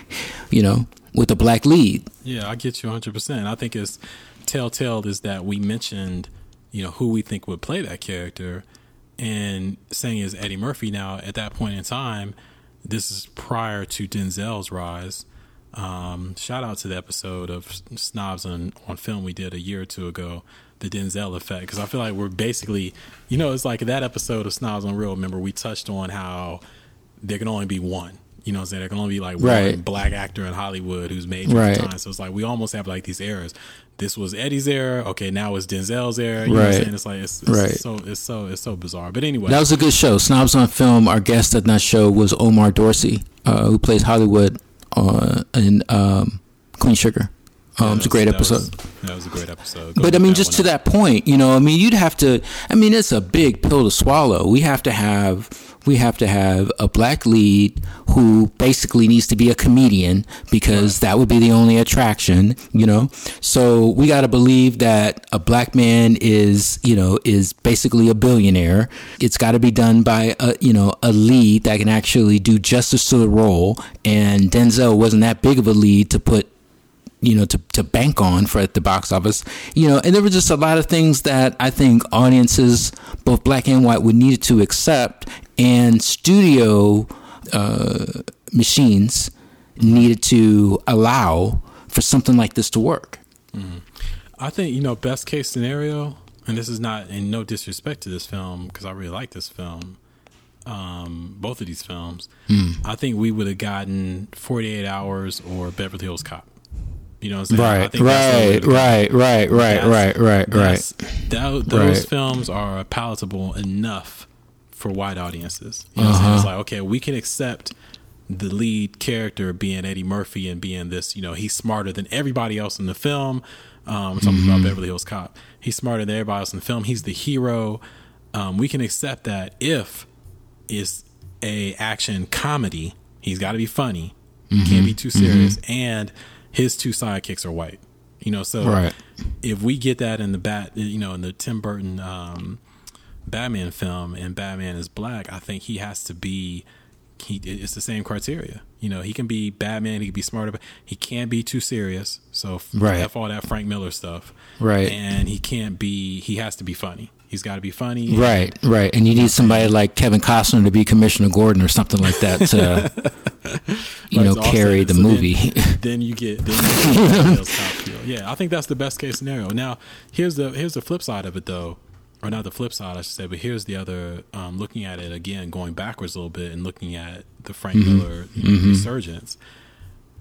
[LAUGHS] you know, with a black lead. Yeah, I get you 100%. I think it's telltale is that we mentioned, you know, who we think would play that character and saying is Eddie Murphy. Now, at that point in time, this is prior to Denzel's rise. Um, shout out to the episode of Snobs on, on Film we did a year or two ago the Denzel effect because I feel like we're basically, you know, it's like that episode of Snobs on Real. Remember, we touched on how there can only be one. You know what I'm saying? There can only be like right. one black actor in Hollywood who's made right. time. So it's like we almost have like these eras. This was Eddie's era. Okay, now it's Denzel's era. You right. know what I'm saying? It's like it's, it's right. so it's so it's so bizarre. But anyway, that was a good show. Snobs on Film. Our guest at that show was Omar Dorsey, uh, who plays Hollywood uh, in um, Queen Sugar. Um, it's a great that episode. Was, that was a great episode. Go but I mean, just to up. that point, you know, I mean, you'd have to. I mean, it's a big pill to swallow. We have to have. We have to have a black lead who basically needs to be a comedian because that would be the only attraction, you know. So we got to believe that a black man is, you know, is basically a billionaire. It's got to be done by a, you know, a lead that can actually do justice to the role. And Denzel wasn't that big of a lead to put you know to, to bank on for at the box office you know and there were just a lot of things that i think audiences both black and white would need to accept and studio uh, machines needed to allow for something like this to work I think you know best case scenario, and this is not in no disrespect to this film because I really like this film. Um, both of these films, Hmm. I think we would have gotten Forty Eight Hours or Beverly Hills Cop. You know what I'm saying? I right that's right right right right right right right That, those Right. films are palatable enough for white audiences. You know what I'm saying? It's like, okay, we can accept the lead character being Eddie Murphy and being this, you know, he's smarter than everybody else in the film. Um, I'm talking about Beverly Hills Cop. He's smarter than everybody else in the film. He's the hero. Um, we can accept that if it's a action comedy. He's got to be funny. Can't be too serious. And his two sidekicks are white. You know, so Right. if we get that in the bat, you know, in the Tim Burton um, Batman film, and Batman is black, I think he has to be. He it's the same criteria. You know, he can be Batman. He can be smarter, but he can't be too serious. So Right. f all that Frank Miller stuff. Right. And he can't be. He has to be funny. He's got to be funny. right right and you need somebody like kevin costner to be commissioner gordon or something like that to [LAUGHS] you Right, know carry the So movie [LAUGHS] then you get then you get Beverly Hills Cop feel. Yeah, I think that's the best case scenario. Now, here's the here's the flip side of it though, or not the flip side, I should say, but here's the other. Um, looking at it again, going backwards a little bit, and looking at the Frank Miller you know, resurgence.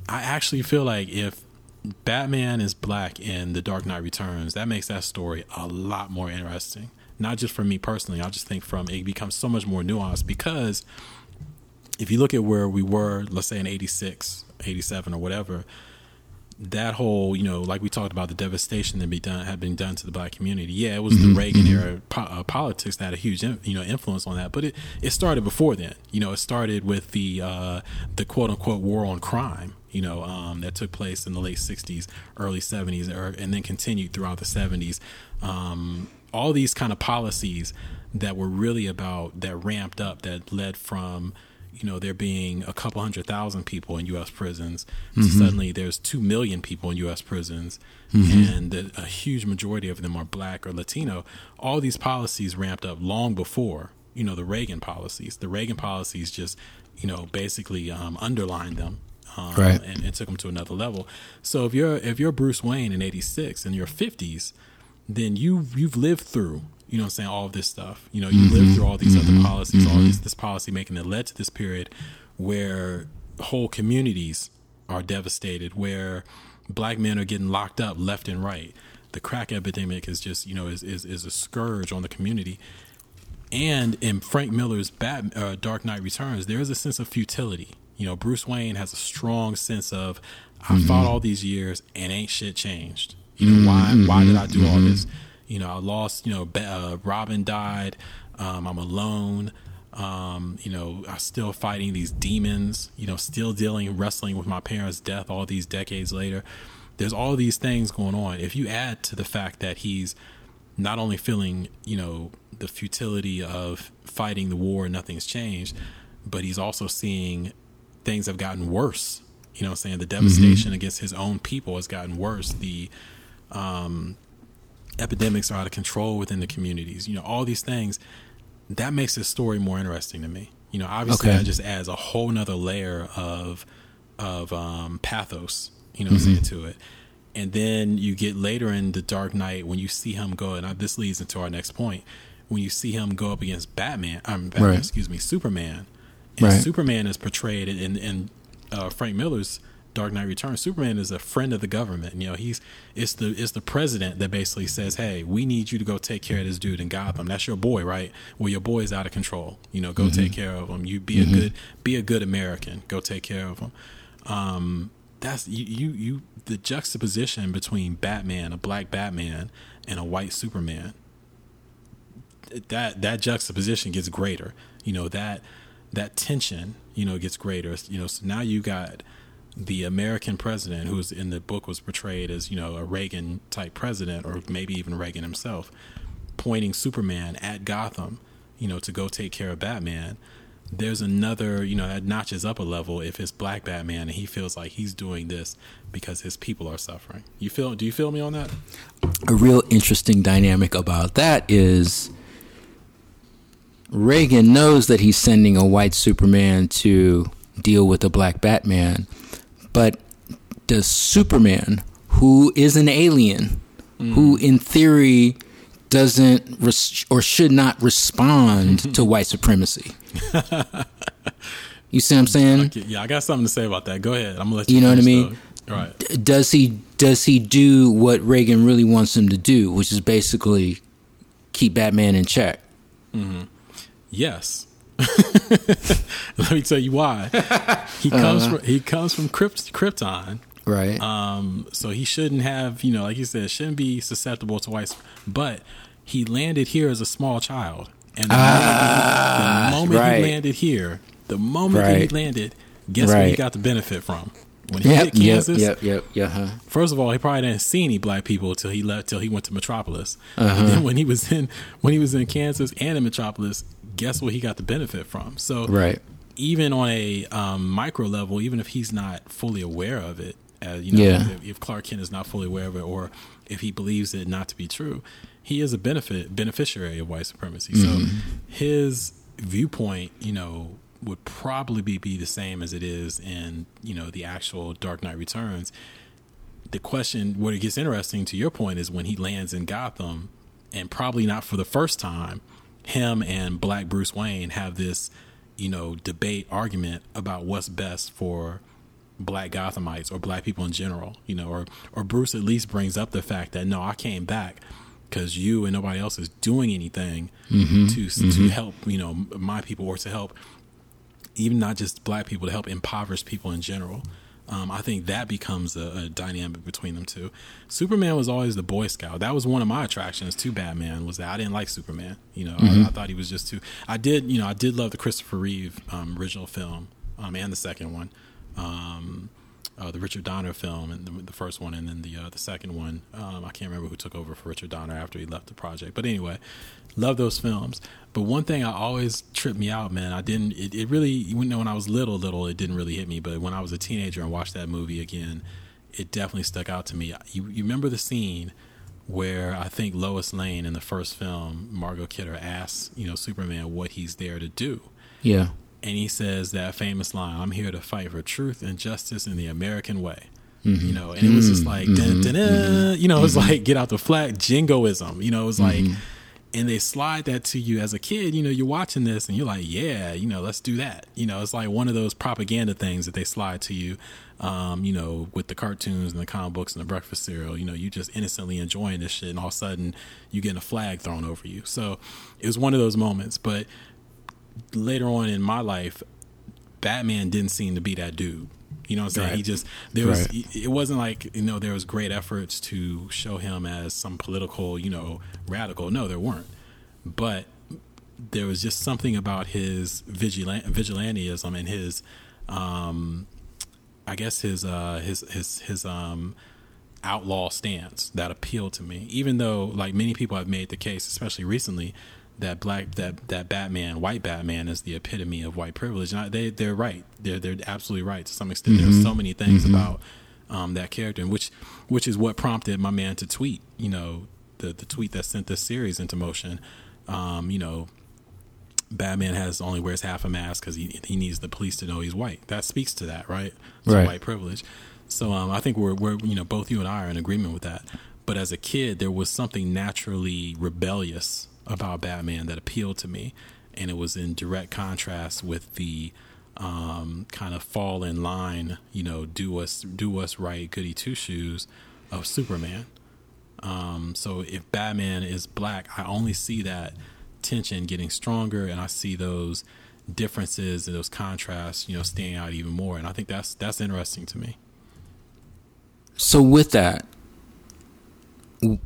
I actually feel like if Batman is black in The Dark Knight Returns, that makes that story a lot more interesting. Not just for me personally, I just think from it becomes so much more nuanced because if you look at where we were, let's say in 86, 87 or whatever, that whole, you know, like we talked about the devastation that be done had been done to the black community. Yeah, it was the Reagan era po- uh, politics that had a huge, you know, influence on that. But it, it started before then. You know, it started with the uh, the quote unquote war on crime. You know, um, that took place in the late '60s, early '70s, or, and then continued throughout the '70s. Um, all these kind of policies that were really about that ramped up that led from you know there being a couple hundred thousand people in U.S. prisons to suddenly there's two million people in U.S. prisons and that a huge majority of them are black or Latino. All these policies ramped up long before you know the Reagan policies. The Reagan policies just you know basically um, underlined them. Um, Right. and, and took them to another level. So if you're if you're Bruce Wayne in '86 in your 50s, then you you've lived through you know what I'm saying all of this stuff. You know you lived mm-hmm. through all these other mm-hmm. policies all mm-hmm. this this policy making that led to this period where whole communities are devastated where black men are getting locked up left and right. The crack epidemic is just you know is is, is a scourge on the community. And in Frank Miller's Bat, uh, Dark Knight Returns, there is a sense of futility. You know, Bruce Wayne has a strong sense of, I fought all these years and ain't shit changed. You know, why why did I do all this? You know, I lost. You know, uh, Robin died. Um, I'm alone. Um, you know, I'm still fighting these demons. You know, still dealing, wrestling with my parents' death all these decades later. There's all these things going on. If you add to the fact that he's not only feeling, you know, the futility of fighting the war and nothing's changed, but he's also seeing things have gotten worse. You know what I'm saying? The devastation against his own people has gotten worse. The um, epidemics are out of control within the communities. You know, all these things that makes this story more interesting to me. You know, obviously Okay. that just adds a whole nother layer of of um, pathos. You know, I'm to it. And then you get later in the Dark Knight when you see him go, and this leads into our next point. When you see him go up against Batman, um, Batman Right. excuse me, Superman, and Right. Superman is portrayed in in, in uh, Frank Miller's Dark Knight Returns. Superman is a friend of the government. You know, he's it's the it's the president that basically says, "Hey, we need you to go take care of this dude in Gotham. That's your boy, right? Well, your boy is out of control. You know, go take care of him. You be a good be a good American. Go take care of him." Um, that's you, you you the juxtaposition between Batman, a black Batman, and a white Superman. That that juxtaposition gets greater. You know that that tension, you know, gets greater. You know, so now you got the American president, who's in the book was portrayed as you know a Reagan type president, or maybe even Reagan himself, pointing Superman at Gotham, you know, to go take care of Batman. There's another, you know, that notches up a level if it's Black Batman and he feels like he's doing this because his people are suffering. You feel? Do you feel me on that? A real interesting dynamic about that is Reagan knows that he's sending a white Superman to deal with a black Batman, but does Superman, who is an alien, mm. who in theory doesn't res- or should not respond [LAUGHS] to white supremacy? you see what I'm saying? Yeah, I got something to say about that. Go ahead. I'm gonna let you. You know what I mean? Though. Right. Does he does he do what Reagan really wants him to do, which is basically keep Batman in check? Mm-hmm. Yes. [LAUGHS] Let me tell you why. He comes uh-huh. from he comes from Krypt- Krypton. Right. Um, so he shouldn't have, you know, like you said, shouldn't be susceptible to white. But he landed here as a small child, and the ah, moment, the moment right. he landed here, the moment right. that he landed, guess right. what he got the benefit from? When he yep, hit Kansas, yep, yep, yep, uh-huh. First of all, he probably didn't see any black people until he left, till he went to Metropolis. Uh-huh. And then when he was in when he was in Kansas and in Metropolis, guess what he got the benefit from? So right. even on a um, micro level, even if he's not fully aware of it, uh, you know, yeah. if, if, Clark Kent is not fully aware of it, or if he believes it not to be true, he is a benefit beneficiary of white supremacy. Mm-hmm. So his viewpoint, you know, would probably be, be the same as it is in you know the actual Dark Knight Returns. The question, what it gets interesting, to your point, is when he lands in Gotham, and probably not for the first time, him and Black Bruce Wayne have this, you know, debate argument about what's best for Black Gothamites or Black people in general, you know, or or Bruce at least brings up the fact that no, I came back because you and nobody else is doing anything mm-hmm, to mm-hmm. to help you know my people or to help even not just black people, to help impoverished people in general. Um, I think that becomes a, a, dynamic between them two. Superman was always the Boy Scout. That was one of my attractions to Batman. Was that I didn't like Superman. You know, mm-hmm. I, I, thought he was just too. I did, you know, I did love the Christopher Reeve um, original film um, and the second one, um, uh, the Richard Donner film, and the, the, first one, and then the uh, the second one. Um, I can't remember who took over for Richard Donner after he left the project. But anyway, love those films. But one thing I always tripped me out, man. I didn't. It, it really, you know, when I was little, little, it didn't really hit me. But when I was a teenager and watched that movie again, it definitely stuck out to me. You, you remember the scene where I think Lois Lane in the first film, Margot Kidder asks, you know, Superman what he's there to do. Yeah. And he says that famous line, "I'm here to fight for truth and justice in the American way." Mm-hmm. You know, and it was just like, mm-hmm. mm-hmm. you know, it was mm-hmm. like get out the flag, jingoism. You know, it was like mm-hmm and they slide that to you as a kid, you know, you're watching this and you're like, yeah, you know, let's do that. You know, it's like one of those propaganda things that they slide to you, um, you know, with the cartoons and the comic books and the breakfast cereal. You know, you just innocently enjoying this shit, and all of a sudden you getting a flag thrown over you. So it was one of those moments. But later on in my life, Batman didn't seem to be that dude. You know what I'm saying? Right. He just there was right. it wasn't like you know there was great efforts to show him as some political you know radical. No, there weren't. But there was just something about his vigilant vigilantism and his um I guess his uh his his his um outlaw stance that appealed to me. Even though like many people have made the case, especially recently, that black that that Batman, white Batman, is the epitome of white privilege. And I, they they're right. They're they're absolutely right to some extent. Mm-hmm. There's so many things mm-hmm. about um, that character, and which which is what prompted my man to tweet. You know, the the tweet that sent this series into motion. Um, you know, Batman has only wears half a mask because he he needs the police to know he's white. That speaks to that, right? To right. white privilege. So um, I think we're we're you know both you and I are in agreement with that. But as a kid, there was something naturally rebellious about Batman that appealed to me, and it was in direct contrast with the um, kind of fall in line, you know, do us do us right, goody two shoes of Superman. Um, so if Batman is black, I only see that tension getting stronger, and I see those differences and those contrasts, you know, stand out even more. And I think that's that's interesting to me. So with that,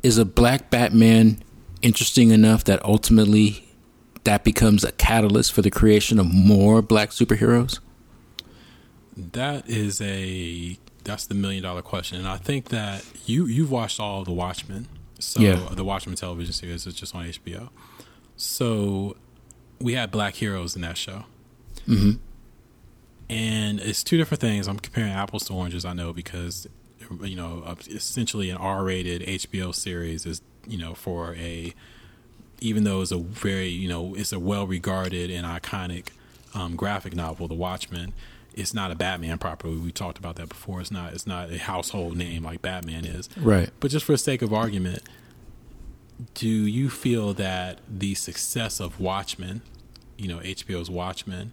is a black Batman interesting enough that ultimately that becomes a catalyst for the creation of more black superheroes? That is a that's the million dollar question, and I think that you you've watched all of the Watchmen, so yeah. the Watchmen television series is just on HBO. So we had black heroes in that show, mm-hmm. and it's two different things. I'm comparing apples to oranges. I know because you know essentially an R rated HBO series is you know for a even though it's a very you know it's a well regarded and iconic um, graphic novel, The Watchmen. It's not a Batman property. We talked about that before. It's not. It's not a household name like Batman is. Right. But just for the sake of argument, do you feel that the success of Watchmen, you know HBO's Watchmen,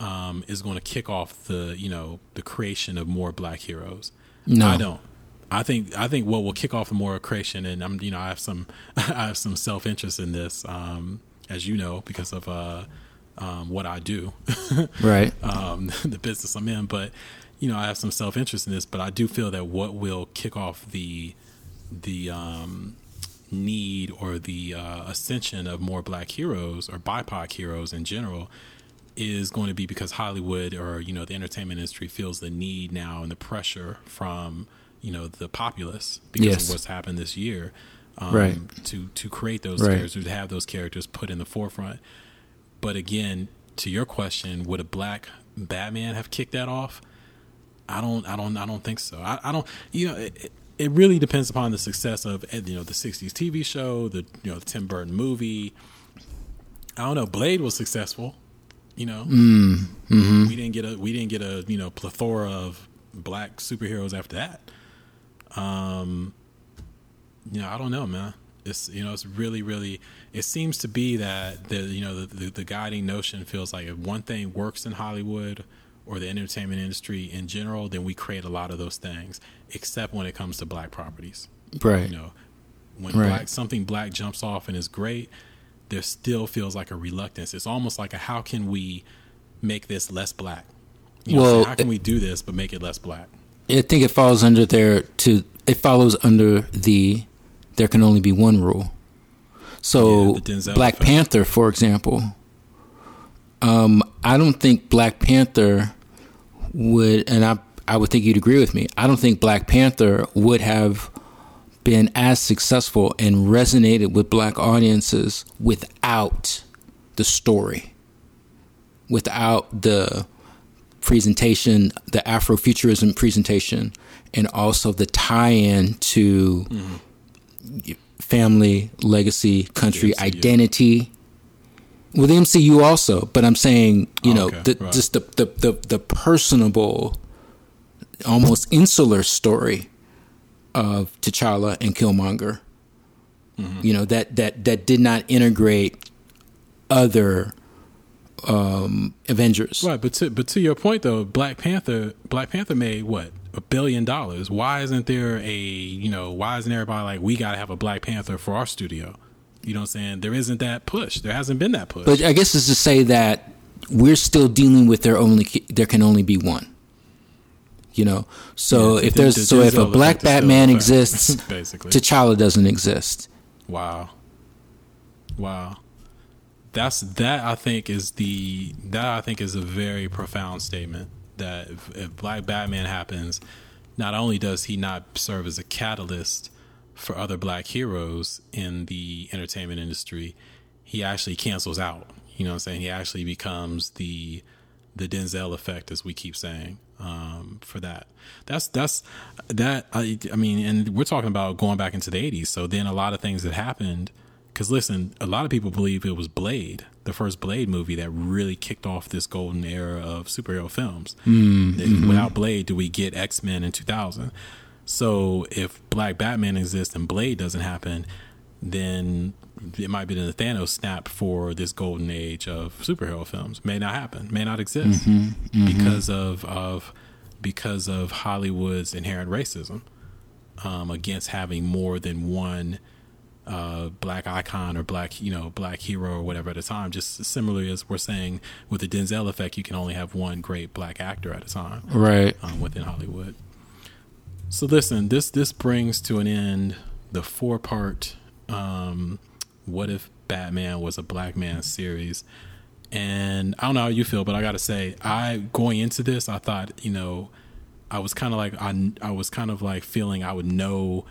um, is going to kick off the you know the creation of more Black heroes? No, I don't. I think I think what will kick off the more creation, and I'm you know I have some [LAUGHS] I have some self interest in this, um, as you know, because of uh, um, what I do, [LAUGHS] right? Um, [LAUGHS] the business I'm in, but you know I have some self interest in this, but I do feel that what will kick off the the um, need or the uh, ascension of more Black heroes or BIPOC heroes in general is going to be because Hollywood or you know the entertainment industry feels the need now and the pressure from you know the populace because yes. of what's happened this year um, right. to to create those right. characters to have those characters put in the forefront. But again to your question would a black batman have kicked that off? I don't i don't i don't think so. I, I don't you know it, it really depends upon the success of you know the 60s tv show the you know the tim burton movie. I don't know blade was successful you know? Mm, mm-hmm. we didn't get a we didn't get a you know plethora of black superheroes after that um, you know, I don't know, man. It's you know, it's really, really. It seems to be that the you know the, the, the guiding notion feels like if one thing works in Hollywood or the entertainment industry in general, then we create a lot of those things, except when it comes to black properties. Right. You know, when right. black something black jumps off and is great, there still feels like a reluctance. It's almost like a how can we make this less black? You know, well, how can we do this but make it less black? I think it falls under there to it follows under the there can only be one rule. So yeah, Black effect. Panther, for example, um, I don't think Black Panther would, and I I would think you'd agree with me. I don't think Black Panther would have been as successful and resonated with black audiences without the story, without the presentation, the Afrofuturism presentation, and also the tie-in to mm-hmm. family, legacy, country, identity. With the MCU also, but I'm saying, you oh, know, okay. the, right. just the, the, the, the personable, almost insular story of T'Challa and Killmonger. Mm-hmm. You know that that that did not integrate other um, Avengers. Right, but to but to your point though, Black Panther Black Panther made what a billion dollars. Why isn't there a you know why isn't everybody like we got to have a Black Panther for our studio? You know what I'm saying? There isn't that push. There hasn't been that push. But I guess it's to say that we're still dealing with there only there can only be one. You know, so yeah, if there's the, so if a black Batman [LAUGHS] exists, basically T'Challa doesn't exist. Wow, wow that's that I think is the that I think is a very profound statement that if, if Black Batman happens, not only does he not serve as a catalyst for other black heroes in the entertainment industry, he actually cancels out. You know what I'm saying? He actually becomes the the Denzel effect, as we keep saying, um, for that. That's that's that. I, I mean, and we're talking about going back into the '80s. So then a lot of things that happened because listen, a lot of people believe it was Blade, the first Blade movie, that really kicked off this golden era of superhero films. Mm-hmm. Without Blade, do we get X Men in 2000? So if Black Batman exists and Blade doesn't happen, then it might be the Thanos snap for this golden age of superhero films. May not happen, may not exist mm-hmm. Mm-hmm. because of of because of Hollywood's inherent racism um, against having more than one uh, black icon or black you know black hero or whatever at a time. Just similarly as we're saying with the Denzel effect, you can only have one great black actor at a time, right? Um, within Hollywood. So listen, this this brings to an end the four part um, "What If Batman Was a Black Man" series. And I don't know how you feel, but I got to say, I going into this, I thought you know, I was kind of like I I was kind of like feeling I would know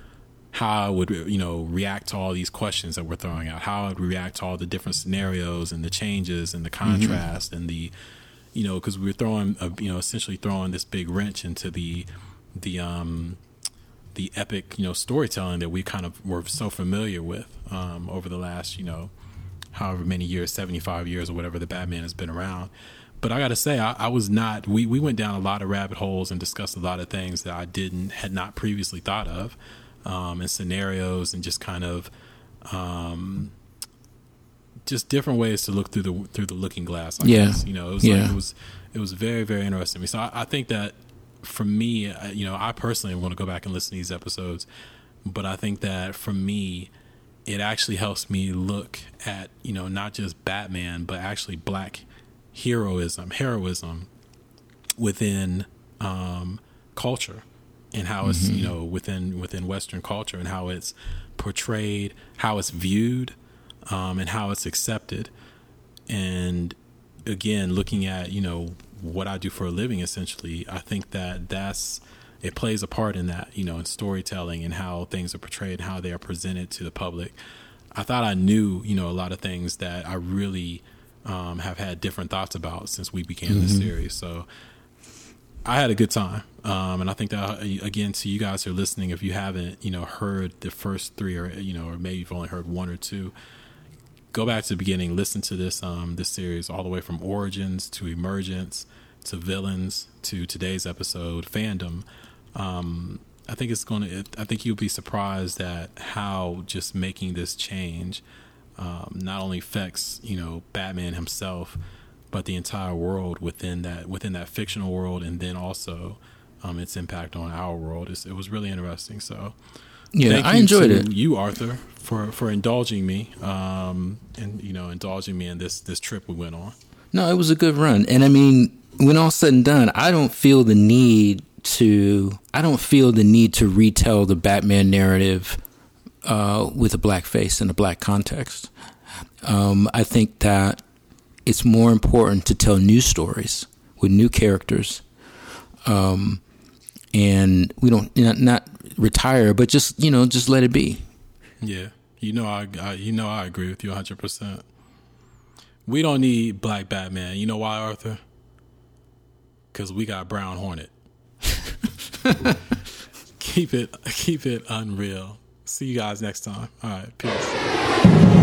how I would you know react to all these questions that we're throwing out, how I would react to all the different scenarios and the changes and the mm-hmm. contrast mm-hmm. and the you know because we are throwing a, you know essentially throwing this big wrench into the the um the epic you know storytelling that we kind of were so familiar with um, over the last you know however many years 75 years or whatever the batman has been around but i gotta say I, I, was not we, we went down a lot of rabbit holes and discussed a lot of things that i didn't had not previously thought of um, and scenarios and just kind of um, just different ways to look through the through the looking glass. I yeah, guess. you know, it was yeah. like, it was it was very very interesting. To me. So I, I think that for me, you know, I personally want to go back and listen to these episodes, but I think that for me, it actually helps me look at you know not just Batman, but actually black heroism, heroism within um, culture and how it's mm-hmm. you know within within Western culture and how it's portrayed, how it's viewed, um, and how it's accepted. And again, looking at you know what I do for a living, essentially, I think that that's it plays a part in that you know in storytelling and how things are portrayed, and how they are presented to the public. I thought I knew you know a lot of things that I really um, have had different thoughts about since we began mm-hmm. this series. So I had a good time. Um, and I think that again, to you guys who are listening, if you haven't, you know, heard the first three, or you know, or maybe you've only heard one or two, go back to the beginning, listen to this um, this series all the way from origins to emergence to villains to today's episode, fandom. Um, I think it's going to. I think you'll be surprised at how just making this change um, not only affects you know Batman himself, but the entire world within that within that fictional world, and then also um, its impact on our world. It's, it was really interesting. So, yeah, I enjoyed it. You, Arthur, for for indulging me, um, and you know, indulging me in this this trip we went on. No, it was a good run, and I mean, when all said and done, I don't feel the need to. I don't feel the need to retell the Batman narrative uh, with a black face in a black context. Um, I think that it's more important to tell new stories with new characters um, and we don't not, not retire, but just you know just let it be. Yeah, you know I, I you know I agree with you 100. percent We don't need Black Batman. You know why, Arthur? Because we got Brown Hornet. [LAUGHS] keep it keep it unreal. See you guys next time. All right, peace.